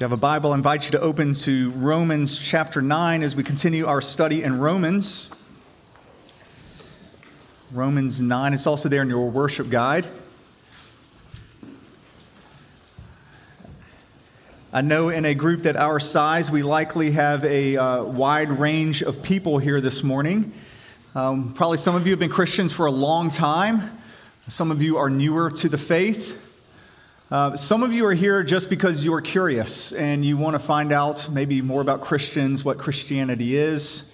you have a Bible, I invite you to open to Romans chapter 9 as we continue our study in Romans. Romans 9, it's also there in your worship guide. I know in a group that our size, we likely have a uh, wide range of people here this morning. Um, probably some of you have been Christians for a long time, some of you are newer to the faith. Uh, some of you are here just because you're curious and you want to find out maybe more about Christians, what Christianity is.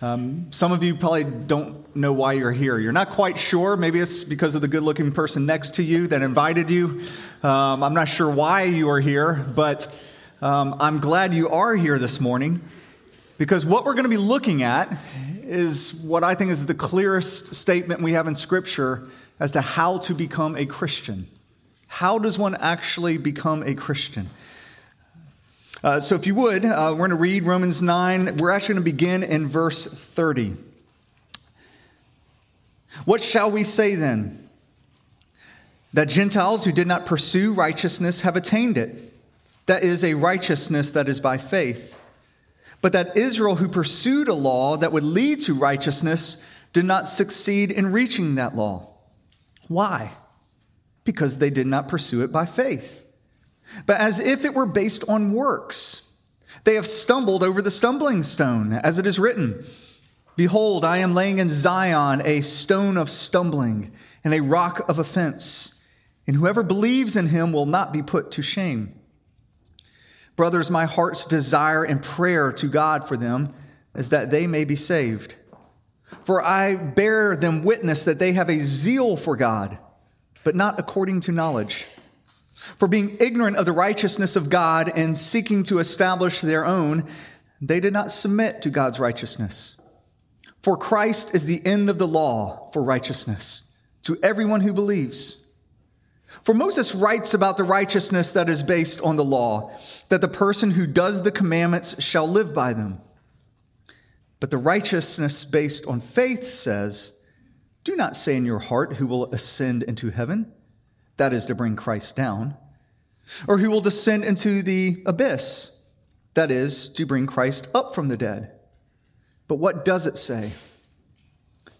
Um, some of you probably don't know why you're here. You're not quite sure. Maybe it's because of the good looking person next to you that invited you. Um, I'm not sure why you are here, but um, I'm glad you are here this morning because what we're going to be looking at is what I think is the clearest statement we have in Scripture as to how to become a Christian. How does one actually become a Christian? Uh, so, if you would, uh, we're going to read Romans 9. We're actually going to begin in verse 30. What shall we say then? That Gentiles who did not pursue righteousness have attained it. That is a righteousness that is by faith. But that Israel who pursued a law that would lead to righteousness did not succeed in reaching that law. Why? Because they did not pursue it by faith, but as if it were based on works. They have stumbled over the stumbling stone, as it is written Behold, I am laying in Zion a stone of stumbling and a rock of offense, and whoever believes in him will not be put to shame. Brothers, my heart's desire and prayer to God for them is that they may be saved. For I bear them witness that they have a zeal for God but not according to knowledge. For being ignorant of the righteousness of God and seeking to establish their own, they did not submit to God's righteousness. For Christ is the end of the law for righteousness to everyone who believes. For Moses writes about the righteousness that is based on the law, that the person who does the commandments shall live by them. But the righteousness based on faith says, do not say in your heart, Who will ascend into heaven? That is to bring Christ down. Or who will descend into the abyss? That is to bring Christ up from the dead. But what does it say?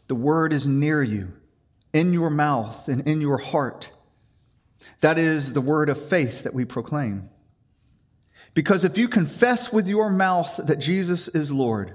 The word is near you, in your mouth and in your heart. That is the word of faith that we proclaim. Because if you confess with your mouth that Jesus is Lord,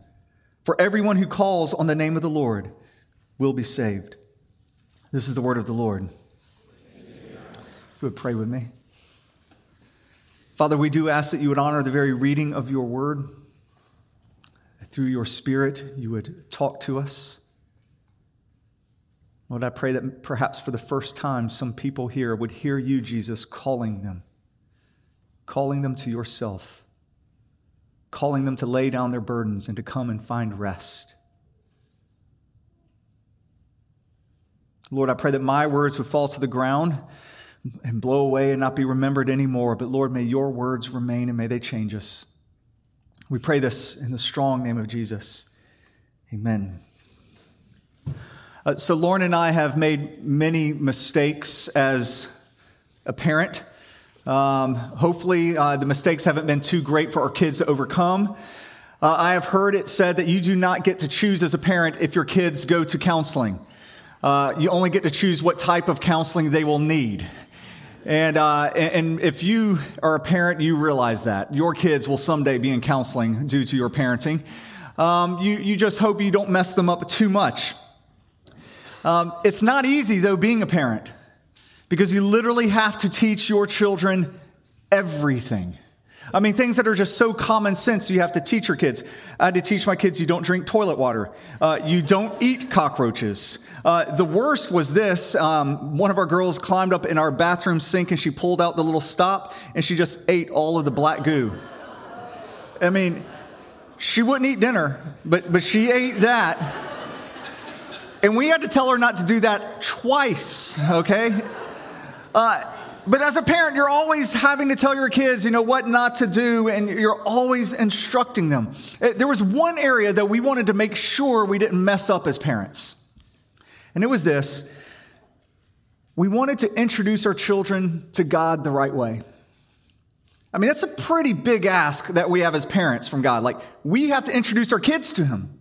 For everyone who calls on the name of the Lord will be saved. This is the word of the Lord. You would pray with me. Father, we do ask that you would honor the very reading of your word. Through your spirit, you would talk to us. Lord, I pray that perhaps for the first time, some people here would hear you, Jesus, calling them, calling them to yourself calling them to lay down their burdens and to come and find rest. Lord, I pray that my words would fall to the ground and blow away and not be remembered anymore. But Lord, may your words remain and may they change us. We pray this in the strong name of Jesus. Amen. Uh, so, Lauren and I have made many mistakes as a parent. Um, hopefully, uh, the mistakes haven't been too great for our kids to overcome. Uh, I have heard it said that you do not get to choose as a parent if your kids go to counseling. Uh, you only get to choose what type of counseling they will need. And, uh, and if you are a parent, you realize that your kids will someday be in counseling due to your parenting. Um, you, you just hope you don't mess them up too much. Um, it's not easy, though, being a parent because you literally have to teach your children everything. I mean, things that are just so common sense, you have to teach your kids. I had to teach my kids you don't drink toilet water, uh, you don't eat cockroaches. Uh, the worst was this um, one of our girls climbed up in our bathroom sink and she pulled out the little stop and she just ate all of the black goo. I mean, she wouldn't eat dinner, but, but she ate that. And we had to tell her not to do that twice, okay? Uh, but as a parent, you're always having to tell your kids, you know, what not to do, and you're always instructing them. Uh, there was one area that we wanted to make sure we didn't mess up as parents, and it was this we wanted to introduce our children to God the right way. I mean, that's a pretty big ask that we have as parents from God. Like, we have to introduce our kids to Him.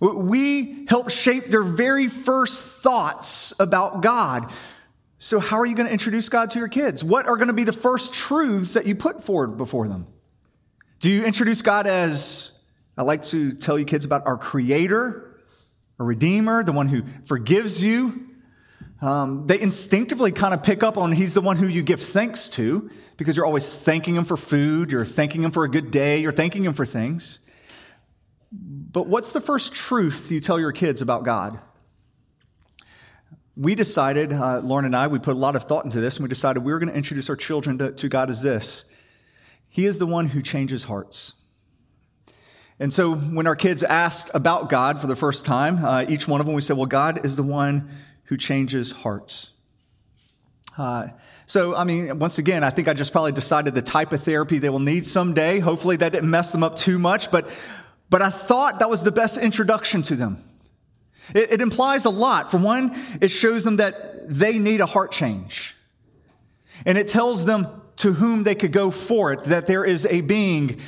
We help shape their very first thoughts about God. So, how are you going to introduce God to your kids? What are going to be the first truths that you put forward before them? Do you introduce God as, I like to tell you kids about our Creator, a Redeemer, the one who forgives you, um, they instinctively kind of pick up on he's the one who you give thanks to because you're always thanking him for food, you're thanking him for a good day, you're thanking him for things. But what's the first truth you tell your kids about God? We decided, uh, Lauren and I, we put a lot of thought into this, and we decided we were going to introduce our children to, to God as this He is the one who changes hearts. And so when our kids asked about God for the first time, uh, each one of them, we said, Well, God is the one who changes hearts. Uh, so, I mean, once again, I think I just probably decided the type of therapy they will need someday. Hopefully, that didn't mess them up too much, but, but I thought that was the best introduction to them. It, it implies a lot. For one, it shows them that they need a heart change. And it tells them to whom they could go for it, that there is a being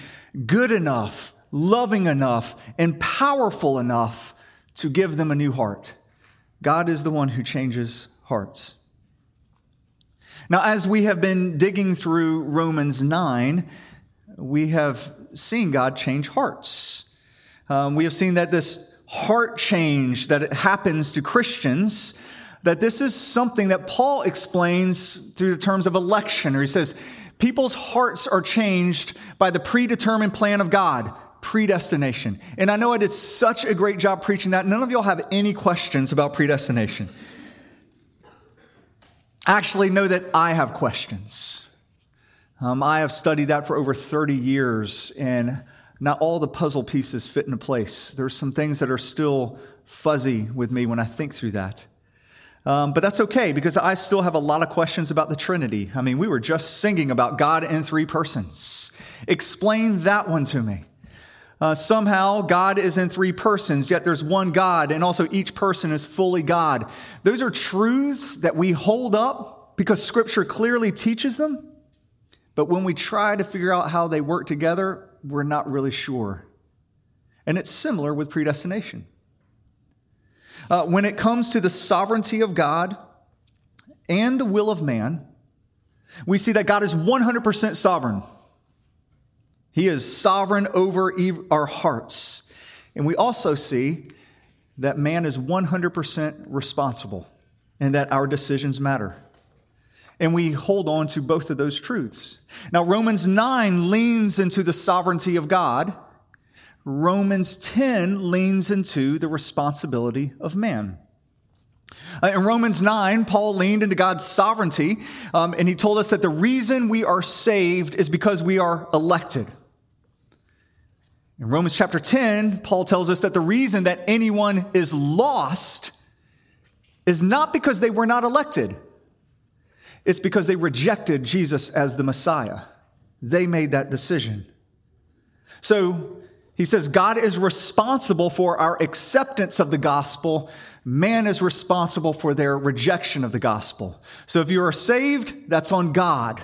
good enough, loving enough, and powerful enough to give them a new heart. God is the one who changes hearts. Now, as we have been digging through Romans 9, we have seen God change hearts. Um, we have seen that this heart change that happens to Christians, that this is something that Paul explains through the terms of election, or he says, people's hearts are changed by the predetermined plan of God predestination. And I know I did such a great job preaching that. None of y'all have any questions about predestination. Actually, know that I have questions. Um, I have studied that for over 30 years, and not all the puzzle pieces fit into place. There's some things that are still fuzzy with me when I think through that. Um, but that's okay because I still have a lot of questions about the Trinity. I mean, we were just singing about God in three persons. Explain that one to me. Uh, somehow God is in three persons, yet there's one God, and also each person is fully God. Those are truths that we hold up because Scripture clearly teaches them. But when we try to figure out how they work together, we're not really sure. And it's similar with predestination. Uh, when it comes to the sovereignty of God and the will of man, we see that God is 100% sovereign. He is sovereign over our hearts. And we also see that man is 100% responsible and that our decisions matter. And we hold on to both of those truths. Now, Romans 9 leans into the sovereignty of God. Romans 10 leans into the responsibility of man. Uh, in Romans 9, Paul leaned into God's sovereignty, um, and he told us that the reason we are saved is because we are elected. In Romans chapter 10, Paul tells us that the reason that anyone is lost is not because they were not elected, it's because they rejected Jesus as the Messiah. They made that decision. So he says God is responsible for our acceptance of the gospel. Man is responsible for their rejection of the gospel. So if you are saved, that's on God.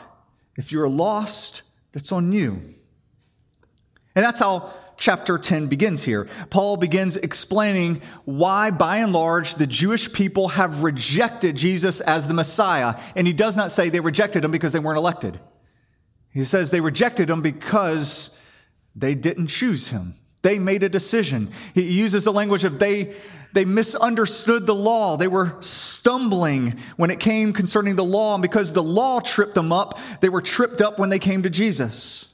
If you're lost, that's on you. And that's how chapter 10 begins here. Paul begins explaining why, by and large, the Jewish people have rejected Jesus as the Messiah. And he does not say they rejected him because they weren't elected. He says they rejected him because they didn't choose him. They made a decision. He uses the language of they, they misunderstood the law. They were stumbling when it came concerning the law. And because the law tripped them up, they were tripped up when they came to Jesus.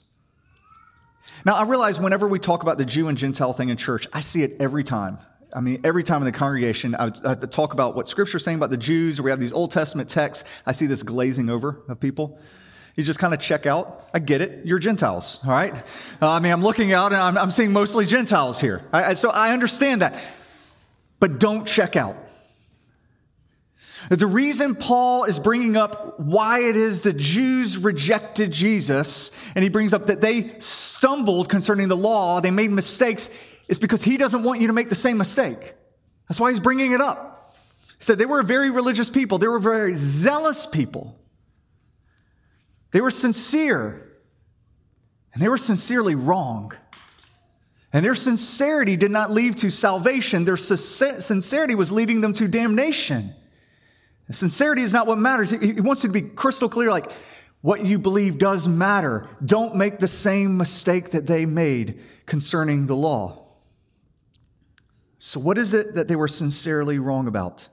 Now, I realize whenever we talk about the Jew and Gentile thing in church, I see it every time. I mean, every time in the congregation, I, would, I talk about what Scripture's saying about the Jews, we have these Old Testament texts. I see this glazing over of people. You just kind of check out. I get it. You're Gentiles, all right? Uh, I mean, I'm looking out and I'm, I'm seeing mostly Gentiles here. I, I, so I understand that. But don't check out. The reason Paul is bringing up why it is the Jews rejected Jesus, and he brings up that they stumbled concerning the law, they made mistakes, is because he doesn't want you to make the same mistake. That's why he's bringing it up. He said they were a very religious people, they were very zealous people. They were sincere, and they were sincerely wrong. And their sincerity did not lead to salvation, their sincerity was leading them to damnation. Sincerity is not what matters. He wants you to be crystal clear like, what you believe does matter. Don't make the same mistake that they made concerning the law. So, what is it that they were sincerely wrong about?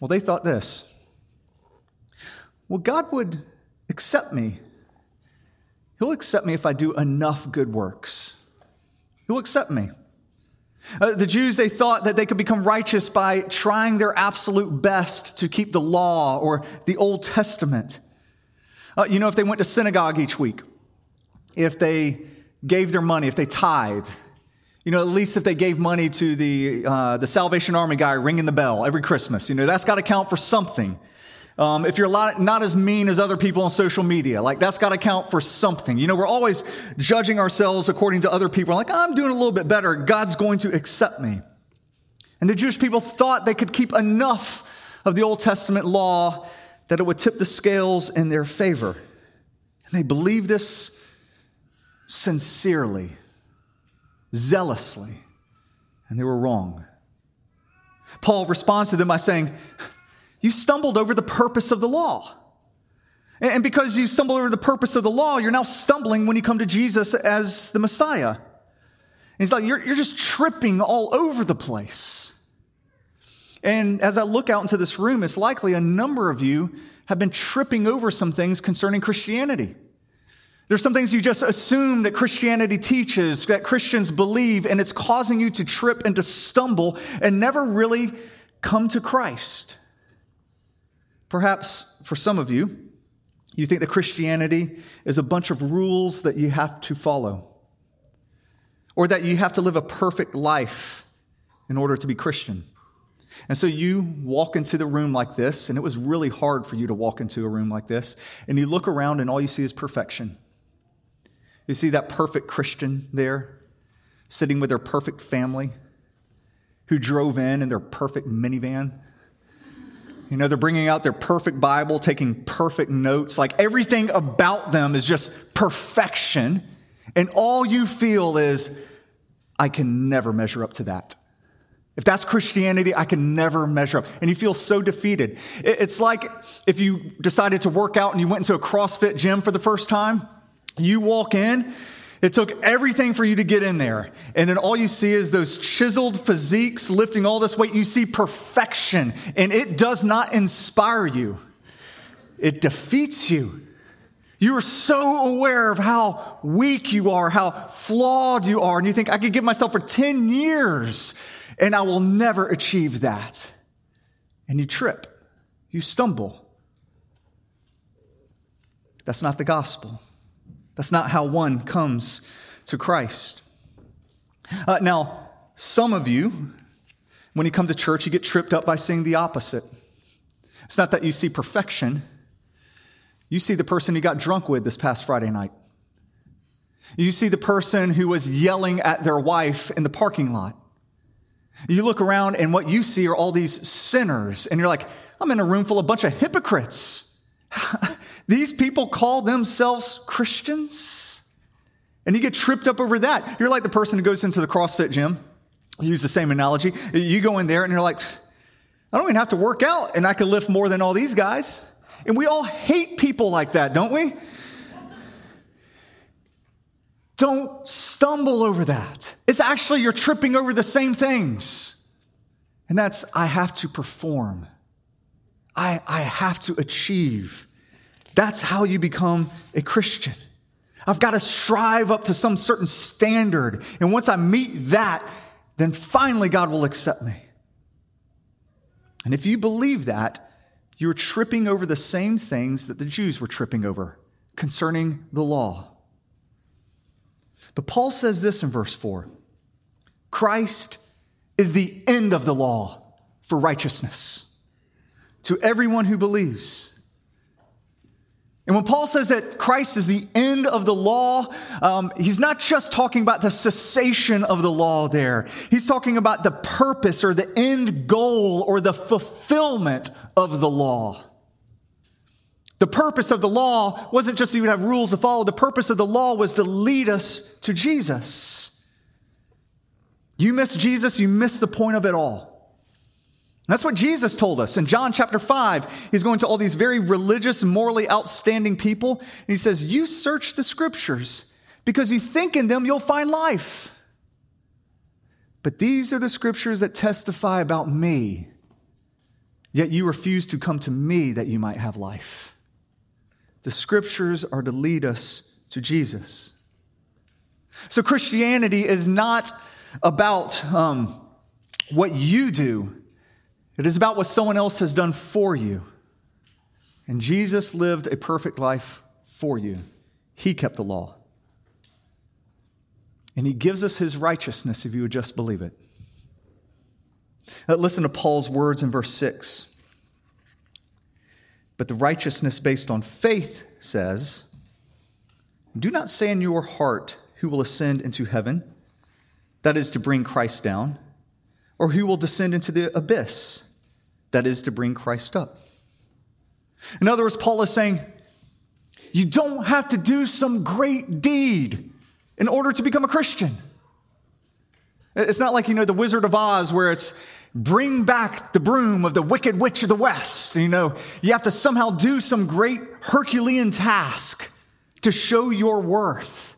Well, they thought this well, God would accept me. He'll accept me if I do enough good works. He'll accept me. Uh, the Jews, they thought that they could become righteous by trying their absolute best to keep the law or the Old Testament. Uh, you know, if they went to synagogue each week, if they gave their money, if they tithe, you know, at least if they gave money to the, uh, the Salvation Army guy ringing the bell every Christmas, you know, that's got to count for something. Um, if you're not as mean as other people on social media, like that's got to count for something. You know, we're always judging ourselves according to other people. Like, I'm doing a little bit better. God's going to accept me. And the Jewish people thought they could keep enough of the Old Testament law that it would tip the scales in their favor. And they believed this sincerely, zealously, and they were wrong. Paul responds to them by saying, you stumbled over the purpose of the law. And because you stumbled over the purpose of the law, you're now stumbling when you come to Jesus as the Messiah. He's like, you're, you're just tripping all over the place. And as I look out into this room, it's likely a number of you have been tripping over some things concerning Christianity. There's some things you just assume that Christianity teaches, that Christians believe, and it's causing you to trip and to stumble and never really come to Christ. Perhaps for some of you, you think that Christianity is a bunch of rules that you have to follow, or that you have to live a perfect life in order to be Christian. And so you walk into the room like this, and it was really hard for you to walk into a room like this, and you look around and all you see is perfection. You see that perfect Christian there, sitting with their perfect family, who drove in in their perfect minivan you know, they're bringing out their perfect Bible, taking perfect notes. Like everything about them is just perfection. And all you feel is, I can never measure up to that. If that's Christianity, I can never measure up. And you feel so defeated. It's like if you decided to work out and you went into a CrossFit gym for the first time. You walk in it took everything for you to get in there. And then all you see is those chiseled physiques lifting all this weight. You see perfection, and it does not inspire you, it defeats you. You are so aware of how weak you are, how flawed you are, and you think, I could give myself for 10 years and I will never achieve that. And you trip, you stumble. That's not the gospel. That's not how one comes to Christ. Uh, now, some of you, when you come to church, you get tripped up by seeing the opposite. It's not that you see perfection, you see the person you got drunk with this past Friday night. You see the person who was yelling at their wife in the parking lot. You look around and what you see are all these sinners, and you're like, I'm in a room full of a bunch of hypocrites. These people call themselves Christians. And you get tripped up over that. You're like the person who goes into the CrossFit gym. use the same analogy. You go in there and you're like, I don't even have to work out and I can lift more than all these guys. And we all hate people like that, don't we? Don't stumble over that. It's actually you're tripping over the same things. And that's, I have to perform. I, I have to achieve. That's how you become a Christian. I've got to strive up to some certain standard. And once I meet that, then finally God will accept me. And if you believe that, you're tripping over the same things that the Jews were tripping over concerning the law. But Paul says this in verse 4 Christ is the end of the law for righteousness to everyone who believes. And when Paul says that Christ is the end of the law, um, he's not just talking about the cessation of the law there. He's talking about the purpose or the end goal or the fulfillment of the law. The purpose of the law wasn't just so you would have rules to follow. The purpose of the law was to lead us to Jesus. You miss Jesus, you miss the point of it all. That's what Jesus told us. In John chapter 5, he's going to all these very religious, morally outstanding people, and he says, You search the scriptures because you think in them you'll find life. But these are the scriptures that testify about me, yet you refuse to come to me that you might have life. The scriptures are to lead us to Jesus. So Christianity is not about um, what you do it is about what someone else has done for you. And Jesus lived a perfect life for you. He kept the law. And he gives us his righteousness if you would just believe it. Uh, listen to Paul's words in verse 6. But the righteousness based on faith says, Do not say in your heart, Who will ascend into heaven? That is to bring Christ down. Or who will descend into the abyss? That is to bring Christ up. In other words, Paul is saying, you don't have to do some great deed in order to become a Christian. It's not like, you know, the Wizard of Oz where it's bring back the broom of the wicked witch of the West. You know, you have to somehow do some great Herculean task to show your worth.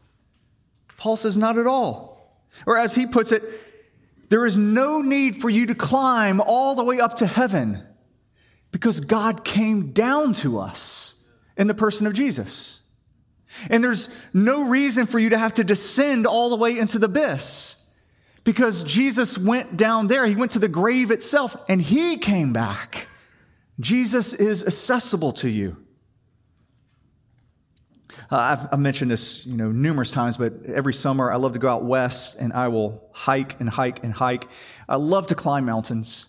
Paul says, not at all. Or as he puts it, there is no need for you to climb all the way up to heaven because God came down to us in the person of Jesus. And there's no reason for you to have to descend all the way into the abyss because Jesus went down there. He went to the grave itself and he came back. Jesus is accessible to you. Uh, I've, I've, mentioned this, you know, numerous times, but every summer I love to go out west and I will hike and hike and hike. I love to climb mountains.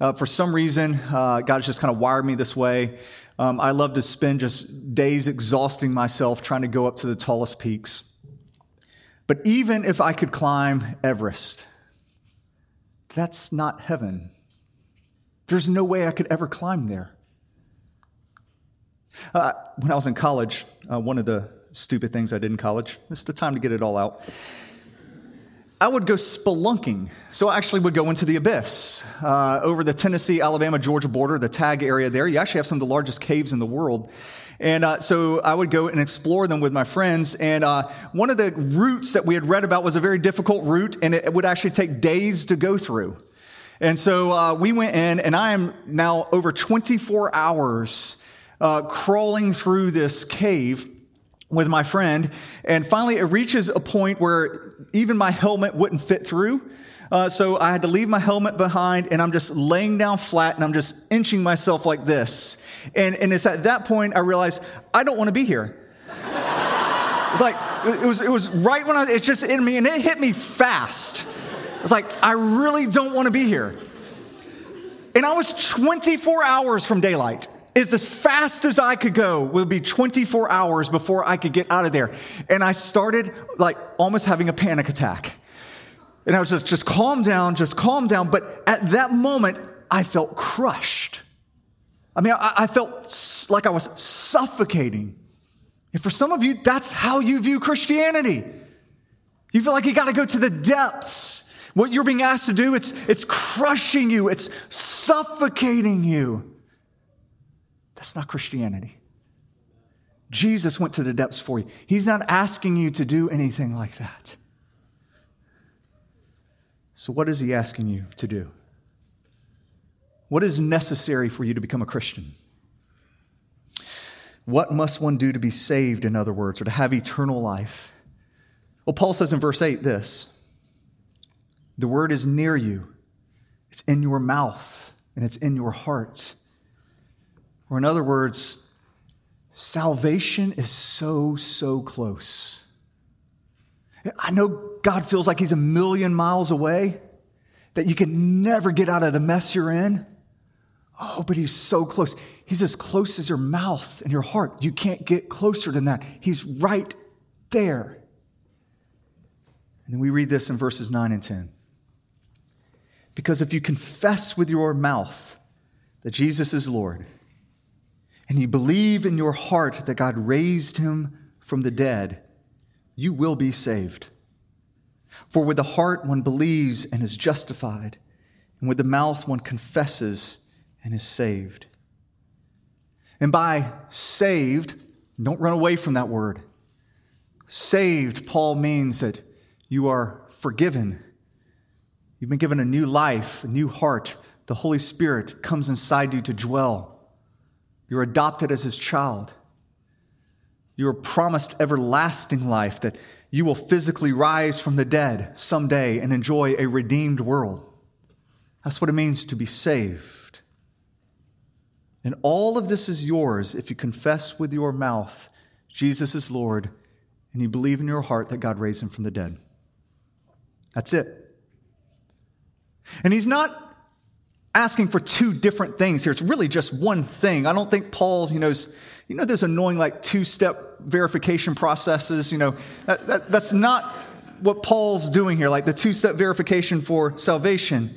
Uh, for some reason, uh, God has just kind of wired me this way. Um, I love to spend just days exhausting myself trying to go up to the tallest peaks. But even if I could climb Everest, that's not heaven. There's no way I could ever climb there. Uh, when I was in college, uh, one of the stupid things I did in college, it's the time to get it all out. I would go spelunking. So I actually would go into the abyss uh, over the Tennessee, Alabama, Georgia border, the tag area there. You actually have some of the largest caves in the world. And uh, so I would go and explore them with my friends. And uh, one of the routes that we had read about was a very difficult route, and it would actually take days to go through. And so uh, we went in, and I am now over 24 hours uh, crawling through this cave with my friend. And finally, it reaches a point where even my helmet wouldn't fit through. Uh, so I had to leave my helmet behind and I'm just laying down flat and I'm just inching myself like this. And, and it's at that point I realized I don't want to be here. it's like, it was, it was right when I, it just in me and it hit me fast. It's like, I really don't want to be here. And I was 24 hours from daylight is as fast as I could go would be 24 hours before I could get out of there. And I started like almost having a panic attack. And I was just, just calm down, just calm down. But at that moment, I felt crushed. I mean, I, I felt like I was suffocating. And for some of you, that's how you view Christianity. You feel like you got to go to the depths. What you're being asked to do, it's, it's crushing you. It's suffocating you. That's not Christianity. Jesus went to the depths for you. He's not asking you to do anything like that. So, what is He asking you to do? What is necessary for you to become a Christian? What must one do to be saved, in other words, or to have eternal life? Well, Paul says in verse 8 this The word is near you, it's in your mouth, and it's in your heart. Or, in other words, salvation is so, so close. I know God feels like He's a million miles away, that you can never get out of the mess you're in. Oh, but He's so close. He's as close as your mouth and your heart. You can't get closer than that. He's right there. And then we read this in verses 9 and 10. Because if you confess with your mouth that Jesus is Lord, and you believe in your heart that God raised him from the dead, you will be saved. For with the heart one believes and is justified, and with the mouth one confesses and is saved. And by saved, don't run away from that word. Saved, Paul means that you are forgiven. You've been given a new life, a new heart. The Holy Spirit comes inside you to dwell. You're adopted as his child. You are promised everlasting life that you will physically rise from the dead someday and enjoy a redeemed world. That's what it means to be saved. And all of this is yours if you confess with your mouth Jesus is Lord and you believe in your heart that God raised him from the dead. That's it. And he's not asking for two different things here. It's really just one thing. I don't think Paul's, you know, you know, there's annoying like two-step verification processes. You know, that, that, that's not what Paul's doing here, like the two-step verification for salvation.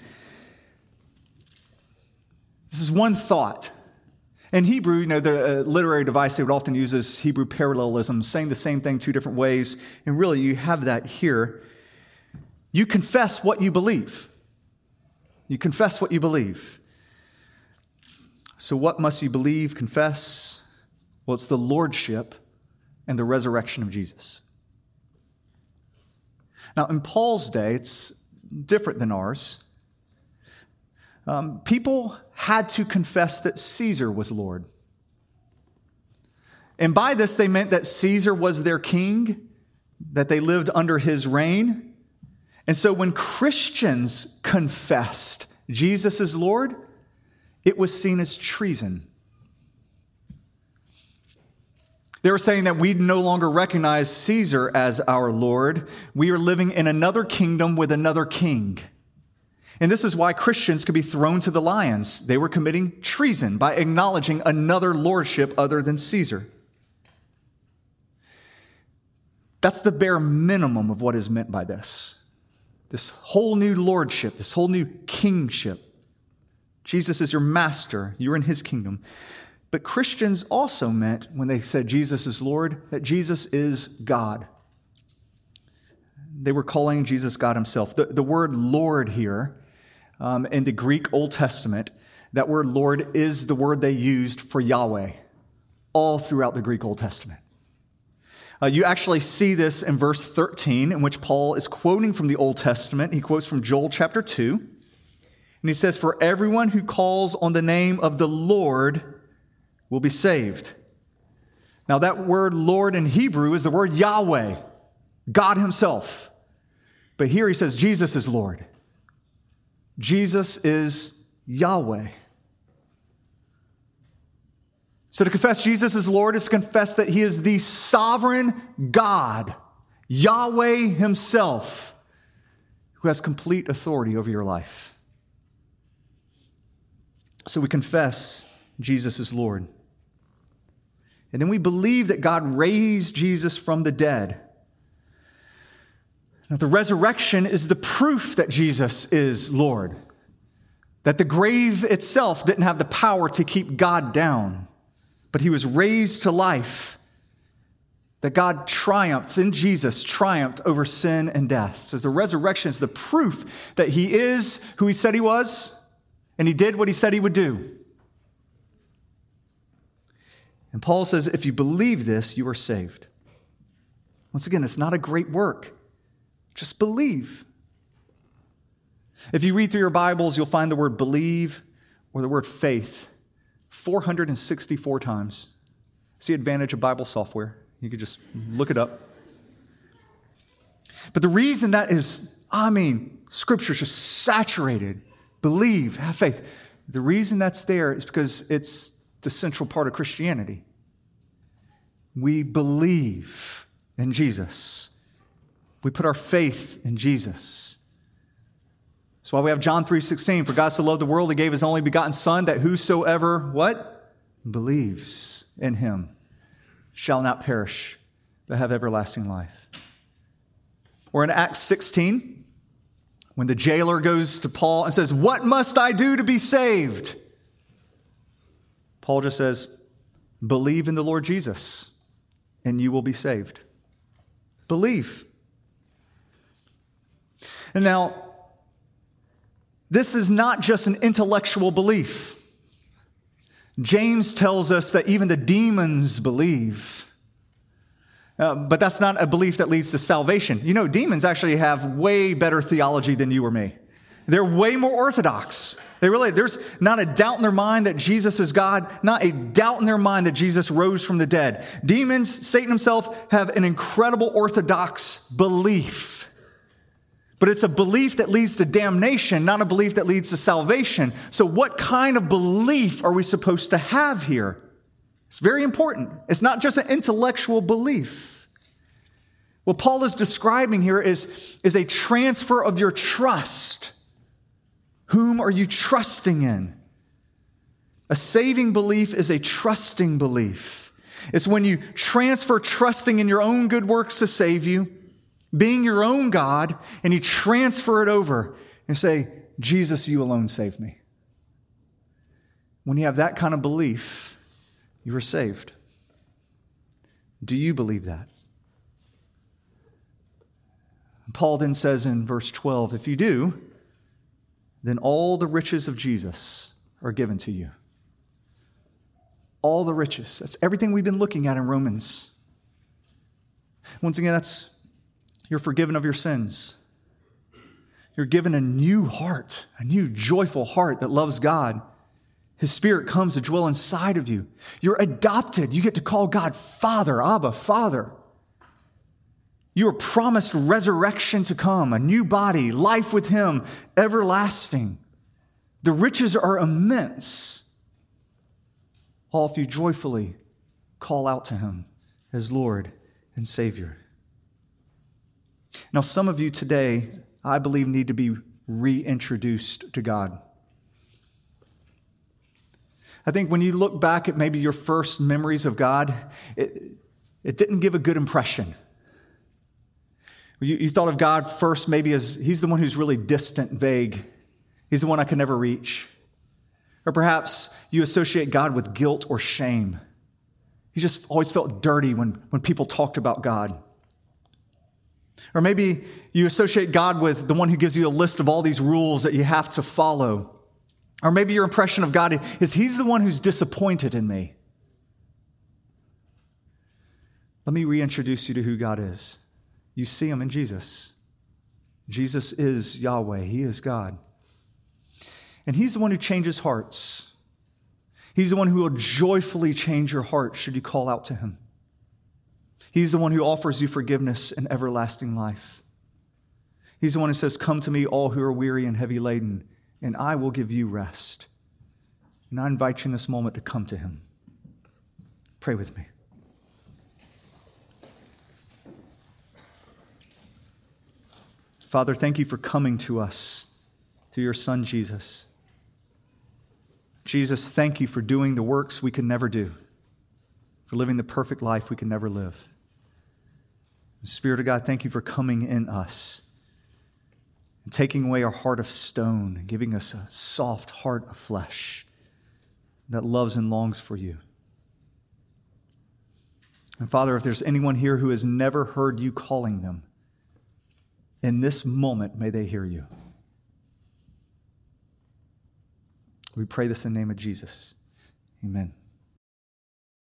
This is one thought. In Hebrew, you know, the uh, literary device they would often use is Hebrew parallelism, saying the same thing two different ways. And really, you have that here. You confess what you believe. You confess what you believe. So, what must you believe, confess? Well, it's the lordship and the resurrection of Jesus. Now, in Paul's day, it's different than ours. Um, people had to confess that Caesar was Lord. And by this, they meant that Caesar was their king, that they lived under his reign. And so when Christians confessed Jesus is Lord, it was seen as treason. They were saying that we no longer recognize Caesar as our Lord. We are living in another kingdom with another king. And this is why Christians could be thrown to the lions. They were committing treason by acknowledging another lordship other than Caesar. That's the bare minimum of what is meant by this this whole new lordship, this whole new kingship. Jesus is your master, you're in his kingdom. But Christians also meant, when they said Jesus is Lord, that Jesus is God. They were calling Jesus God himself. The, the word Lord here um, in the Greek Old Testament, that word Lord is the word they used for Yahweh all throughout the Greek Old Testament. Uh, you actually see this in verse 13, in which Paul is quoting from the Old Testament. He quotes from Joel chapter 2. And he says, For everyone who calls on the name of the Lord will be saved. Now, that word Lord in Hebrew is the word Yahweh, God Himself. But here he says, Jesus is Lord. Jesus is Yahweh. So to confess Jesus as Lord is to confess that He is the sovereign God, Yahweh Himself, who has complete authority over your life. So we confess Jesus is Lord. And then we believe that God raised Jesus from the dead. Now, the resurrection is the proof that Jesus is Lord, that the grave itself didn't have the power to keep God down but he was raised to life. That God triumphed in Jesus, triumphed over sin and death. So the resurrection is the proof that he is who he said he was, and he did what he said he would do. And Paul says, if you believe this, you are saved. Once again, it's not a great work. Just believe. If you read through your Bibles, you'll find the word believe or the word faith 464 times. See advantage of Bible software. You could just look it up. But the reason that is, I mean, scripture's just saturated. Believe, have faith. The reason that's there is because it's the central part of Christianity. We believe in Jesus. We put our faith in Jesus. That's why we have John 3:16, for God so loved the world he gave his only begotten son that whosoever what believes in him shall not perish but have everlasting life. Or in Acts 16, when the jailer goes to Paul and says, What must I do to be saved? Paul just says, Believe in the Lord Jesus, and you will be saved. Believe. And now, this is not just an intellectual belief. James tells us that even the demons believe. Uh, but that's not a belief that leads to salvation. You know, demons actually have way better theology than you or me. They're way more orthodox. They really, there's not a doubt in their mind that Jesus is God, not a doubt in their mind that Jesus rose from the dead. Demons, Satan himself, have an incredible orthodox belief. But it's a belief that leads to damnation, not a belief that leads to salvation. So, what kind of belief are we supposed to have here? It's very important. It's not just an intellectual belief. What Paul is describing here is, is a transfer of your trust. Whom are you trusting in? A saving belief is a trusting belief. It's when you transfer trusting in your own good works to save you, being your own God, and you transfer it over and say, Jesus, you alone save me. When you have that kind of belief, you are saved. Do you believe that? Paul then says in verse 12 if you do, then all the riches of Jesus are given to you. All the riches. That's everything we've been looking at in Romans. Once again, that's you're forgiven of your sins. You're given a new heart, a new joyful heart that loves God his spirit comes to dwell inside of you. You're adopted. You get to call God Father, Abba, Father. You are promised resurrection to come, a new body, life with Him, everlasting. The riches are immense. All if you joyfully call out to Him as Lord and Savior. Now, some of you today, I believe, need to be reintroduced to God. I think when you look back at maybe your first memories of God, it, it didn't give a good impression. You, you thought of God first maybe as He's the one who's really distant, vague. He's the one I can never reach. Or perhaps you associate God with guilt or shame. You just always felt dirty when, when people talked about God. Or maybe you associate God with the one who gives you a list of all these rules that you have to follow. Or maybe your impression of God is He's the one who's disappointed in me. Let me reintroduce you to who God is. You see Him in Jesus. Jesus is Yahweh, He is God. And He's the one who changes hearts. He's the one who will joyfully change your heart should you call out to Him. He's the one who offers you forgiveness and everlasting life. He's the one who says, Come to me, all who are weary and heavy laden and I will give you rest. And I invite you in this moment to come to him. Pray with me. Father, thank you for coming to us through your Son, Jesus. Jesus, thank you for doing the works we can never do, for living the perfect life we can never live. Spirit of God, thank you for coming in us and taking away our heart of stone, giving us a soft heart of flesh that loves and longs for you. And Father, if there's anyone here who has never heard you calling them, in this moment, may they hear you. We pray this in the name of Jesus. Amen.